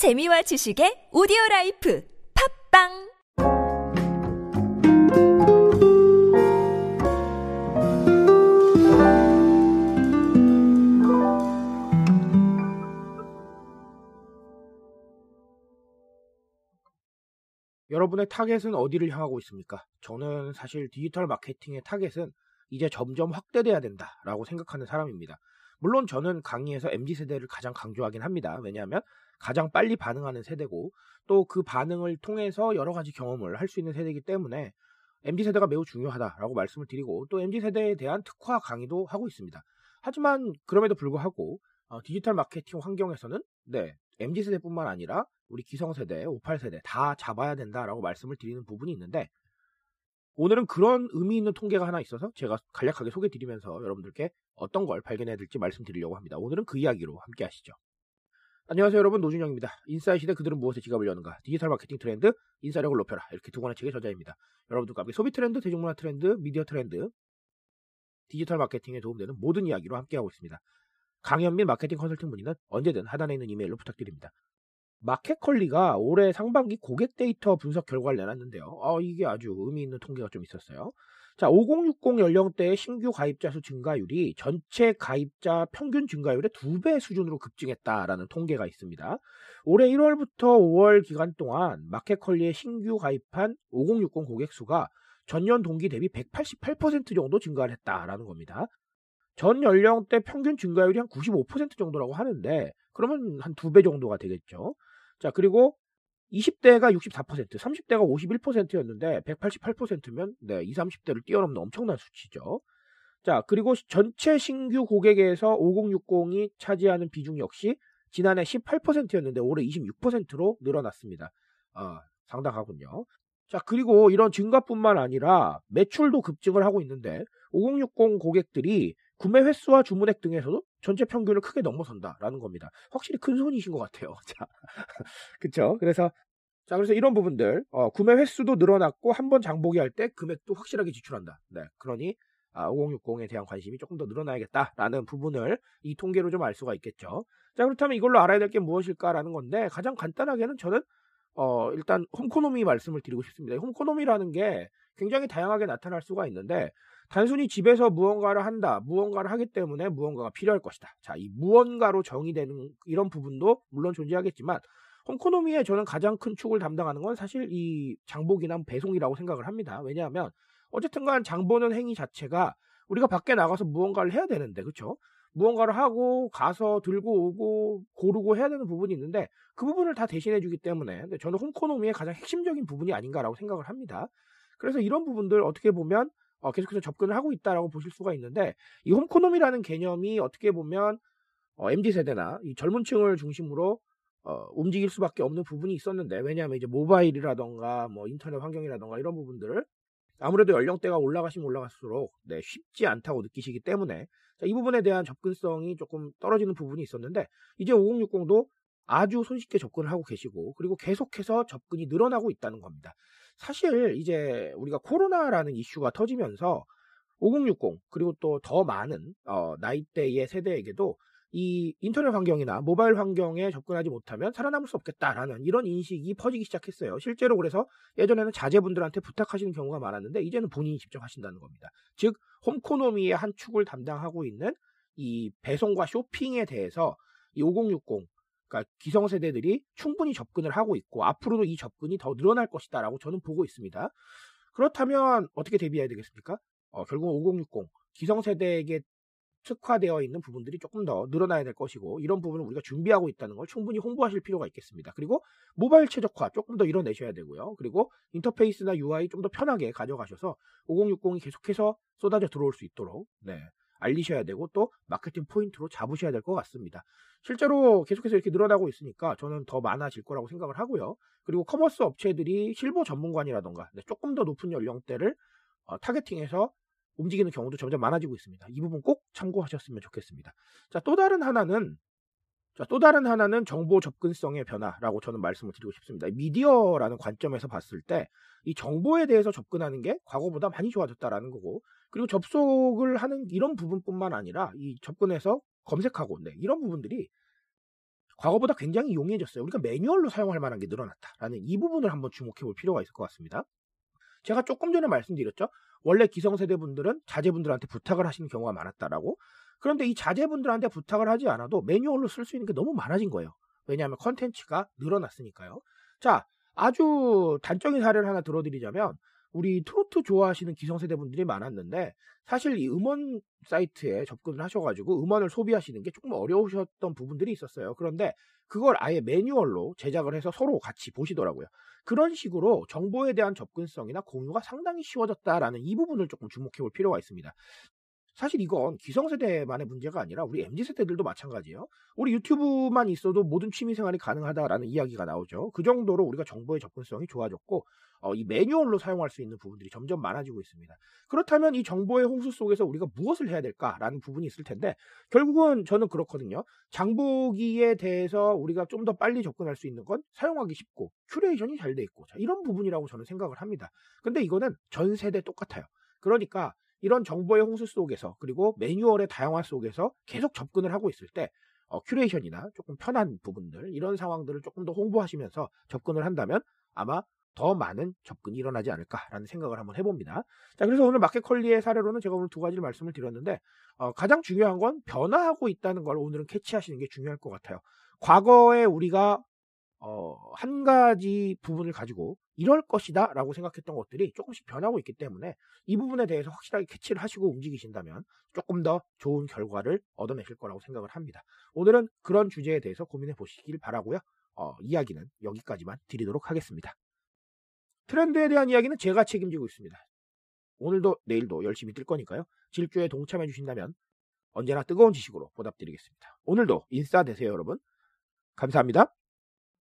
재미와 지식의 오디오 라이프 팟빵 여러분의 타겟은 어디를 향하고 있습니까? 저는 사실 디지털 마케팅의 타겟은 이제 점점 확대돼야 된다라고 생각하는 사람입니다. 물론 저는 강의에서 MZ세대를 가장 강조하긴 합니다. 왜냐하면 가장 빨리 반응하는 세대고 또 그 반응을 통해서 여러 가지 경험을 할 수 있는 세대이기 때문에 MZ세대가 매우 중요하다라고 말씀을 드리고 또 MZ세대에 대한 특화 강의도 하고 있습니다. 하지만 그럼에도 불구하고 어, 디지털 마케팅 환경에서는 네, MZ세대뿐만 아니라 우리 기성 세대, 58 세대 다 잡아야 된다라고 말씀을 드리는 부분이 있는데 오늘은 그런 의미 있는 통계가 하나 있어서 제가 간략하게 소개 드리면서 여러분들께 어떤 걸 발견해야 될지 말씀드리려고 합니다. 오늘은 그 이야기로 함께 하시죠. 안녕하세요 여러분 노준영입니다. 인싸의 시대 그들은 무엇에 지갑을 여는가 디지털 마케팅 트렌드 인싸력을 높여라 이렇게 두 권의 책의 저자입니다. 여러분들과 함께 소비 트렌드, 대중문화 트렌드, 미디어 트렌드 디지털 마케팅에 도움되는 모든 이야기로 함께하고 있습니다. 강연 및 마케팅 컨설팅 문의는 언제든 하단에 있는 이메일로 부탁드립니다. 마켓컬리가 올해 상반기 고객 데이터 분석 결과를 내놨는데요. 어, 이게 아주 의미 있는 통계가 좀 있었어요. 자, 5060 연령대의 신규 가입자 수 증가율이 전체 가입자 평균 증가율의 두배 수준으로 급증했다라는 통계가 있습니다. 올해 1월부터 5월 기간 동안 마켓컬리에 신규 가입한 5060 고객 수가 전년 동기 대비 188% 정도 증가를 했다라는 겁니다. 전 연령대 평균 증가율이 한 95% 정도라고 하는데 그러면 한 두 배 정도가 되겠죠. 자, 그리고 20대가 64%, 30대가 51%였는데 188%면 네, 20, 30대를 뛰어넘는 엄청난 수치죠. 자, 그리고 전체 신규 고객에서 5060이 차지하는 비중 역시 지난해 18%였는데 올해 26%로 늘어났습니다. 아, 상당하군요. 자, 그리고 이런 증가뿐만 아니라 매출도 급증을 하고 있는데 5060 고객들이 구매 횟수와 주문액 등에서도 전체 평균을 크게 넘어선다라는 겁니다. 확실히 큰 손이신 것 같아요. 자, 그쵸? 그래서 자, 그래서 이런 부분들 어, 구매 횟수도 늘어났고 한 번 장보기 할 때 금액도 확실하게 지출한다. 네, 그러니 아, 5060에 대한 관심이 조금 더 늘어나야겠다라는 부분을 이 통계로 좀 알 수가 있겠죠. 자, 그렇다면 이걸로 알아야 될 게 무엇일까라는 건데 가장 간단하게는 저는 어, 일단 홈코노미 말씀을 드리고 싶습니다. 홈코노미라는 게 굉장히 다양하게 나타날 수가 있는데 단순히 집에서 무언가를 한다, 무언가를 하기 때문에 무언가가 필요할 것이다. 자, 이 무언가로 정의되는 이런 부분도 물론 존재하겠지만 홈코노미에 저는 가장 큰 축을 담당하는 건 사실 이 장보기나 배송이라고 생각을 합니다. 왜냐하면 어쨌든 간 장보는 행위 자체가 우리가 밖에 나가서 무언가를 해야 되는데, 그쵸? 무언가를 하고 가서 들고 오고 고르고 해야 되는 부분이 있는데 그 부분을 다 대신해 주기 때문에 저는 홈코노미의 가장 핵심적인 부분이 아닌가라고 생각을 합니다. 그래서 이런 부분들 어떻게 보면 어, 계속해서 접근을 하고 있다라고 보실 수가 있는데 이 홈코노미라는 개념이 어떻게 보면 어, MZ 세대나 이 젊은 층을 중심으로 어, 움직일 수밖에 없는 부분이 있었는데 왜냐하면 이제 모바일이라던가 뭐 인터넷 환경이라던가 이런 부분들을 아무래도 연령대가 올라가시면 올라갈수록 네, 쉽지 않다고 느끼시기 때문에 자, 이 부분에 대한 접근성이 조금 떨어지는 부분이 있었는데 이제 5060도 아주 손쉽게 접근을 하고 계시고 그리고 계속해서 접근이 늘어나고 있다는 겁니다. 사실 이제 우리가 코로나라는 이슈가 터지면서 5060 그리고 또 더 많은 어, 나이대의 세대에게도 이 인터넷 환경이나 모바일 환경에 접근하지 못하면 살아남을 수 없겠다라는 이런 인식이 퍼지기 시작했어요. 실제로 그래서 예전에는 자제분들한테 부탁하시는 경우가 많았는데 이제는 본인이 직접 하신다는 겁니다. 즉 홈코노미의 한 축을 담당하고 있는 이 배송과 쇼핑에 대해서 이 5060 그러니까 기성세대들이 충분히 접근을 하고 있고 앞으로도 이 접근이 더 늘어날 것이다라고 저는 보고 있습니다. 그렇다면 어떻게 대비해야 되겠습니까? 어, 결국 5060 기성세대에게 특화되어 있는 부분들이 조금 더 늘어나야 될 것이고 이런 부분을 우리가 준비하고 있다는 걸 충분히 홍보하실 필요가 있겠습니다. 그리고 모바일 최적화 조금 더 이뤄내셔야 되고요. 그리고 인터페이스나 UI 좀 더 편하게 가져가셔서 5060이 계속해서 쏟아져 들어올 수 있도록 네, 알리셔야 되고 또 마케팅 포인트로 잡으셔야 될 것 같습니다. 실제로 계속해서 이렇게 늘어나고 있으니까 저는 더 많아질 거라고 생각을 하고요. 그리고 커머스 업체들이 실버 전문관이라던가 네, 조금 더 높은 연령대를 어, 타겟팅해서 움직이는 경우도 점점 많아지고 있습니다. 이 부분 꼭 참고하셨으면 좋겠습니다. 자, 또 다른 하나는 자, 또 다른 하나는 정보 접근성의 변화라고 저는 말씀을 드리고 싶습니다. 미디어라는 관점에서 봤을 때 이 정보에 대해서 접근하는 게 과거보다 많이 좋아졌다라는 거고 그리고 접속을 하는 이런 부분뿐만 아니라 이 접근해서 검색하고 네, 이런 부분들이 과거보다 굉장히 용이해졌어요. 우리가 매뉴얼로 사용할 만한 게 늘어났다라는 이 부분을 한번 주목해 볼 필요가 있을 것 같습니다. 제가 조금 전에 말씀드렸죠. 원래 기성세대 분들은 자제분들한테 부탁을 하시는 경우가 많았다라고. 그런데 이 자제분들한테 부탁을 하지 않아도 매뉴얼로 쓸 수 있는 게 너무 많아진 거예요. 왜냐하면 컨텐츠가 늘어났으니까요. 자, 아주 단적인 사례를 하나 들어드리자면 우리 트로트 좋아하시는 기성세대 분들이 많았는데 사실 이 음원 사이트에 접근을 하셔가지고 음원을 소비하시는 게 조금 어려우셨던 부분들이 있었어요. 그런데 그걸 아예 매뉴얼로 제작을 해서 서로 같이 보시더라고요. 그런 식으로 정보에 대한 접근성이나 공유가 상당히 쉬워졌다라는 이 부분을 조금 주목해 볼 필요가 있습니다. 사실 이건 기성세대만의 문제가 아니라 우리 MZ세대들도 마찬가지예요. 우리 유튜브만 있어도 모든 취미생활이 가능하다라는 이야기가 나오죠. 그 정도로 우리가 정보의 접근성이 좋아졌고 어, 이 매뉴얼로 사용할 수 있는 부분들이 점점 많아지고 있습니다. 그렇다면 이 정보의 홍수 속에서 우리가 무엇을 해야 될까라는 부분이 있을 텐데 결국은 저는 그렇거든요. 장보기에 대해서 우리가 좀 더 빨리 접근할 수 있는 건 사용하기 쉽고 큐레이션이 잘 돼 있고 자, 이런 부분이라고 저는 생각을 합니다. 근데 이거는 전 세대 똑같아요. 그러니까 이런 정보의 홍수 속에서 그리고 매뉴얼의 다양화 속에서 계속 접근을 하고 있을 때 어, 큐레이션이나 조금 편한 부분들 이런 상황들을 조금 더 홍보하시면서 접근을 한다면 아마 더 많은 접근이 일어나지 않을까라는 생각을 한번 해봅니다. 자, 그래서 오늘 마켓컬리의 사례로는 제가 오늘 두 가지를 말씀을 드렸는데 어, 가장 중요한 건 변화하고 있다는 걸 오늘은 캐치하시는 게 중요할 것 같아요. 과거에 우리가 어, 한 가지 부분을 가지고 이럴 것이다 라고 생각했던 것들이 조금씩 변하고 있기 때문에 이 부분에 대해서 확실하게 캐치를 하시고 움직이신다면 조금 더 좋은 결과를 얻어내실 거라고 생각을 합니다. 오늘은 그런 주제에 대해서 고민해 보시길 바라고요. 어, 이야기는 여기까지만 드리도록 하겠습니다. 트렌드에 대한 이야기는 제가 책임지고 있습니다. 오늘도 내일도 열심히 뜰 거니까요. 질주에 동참해 주신다면 언제나 뜨거운 지식으로 보답드리겠습니다. 오늘도 인싸 되세요, 여러분. 감사합니다.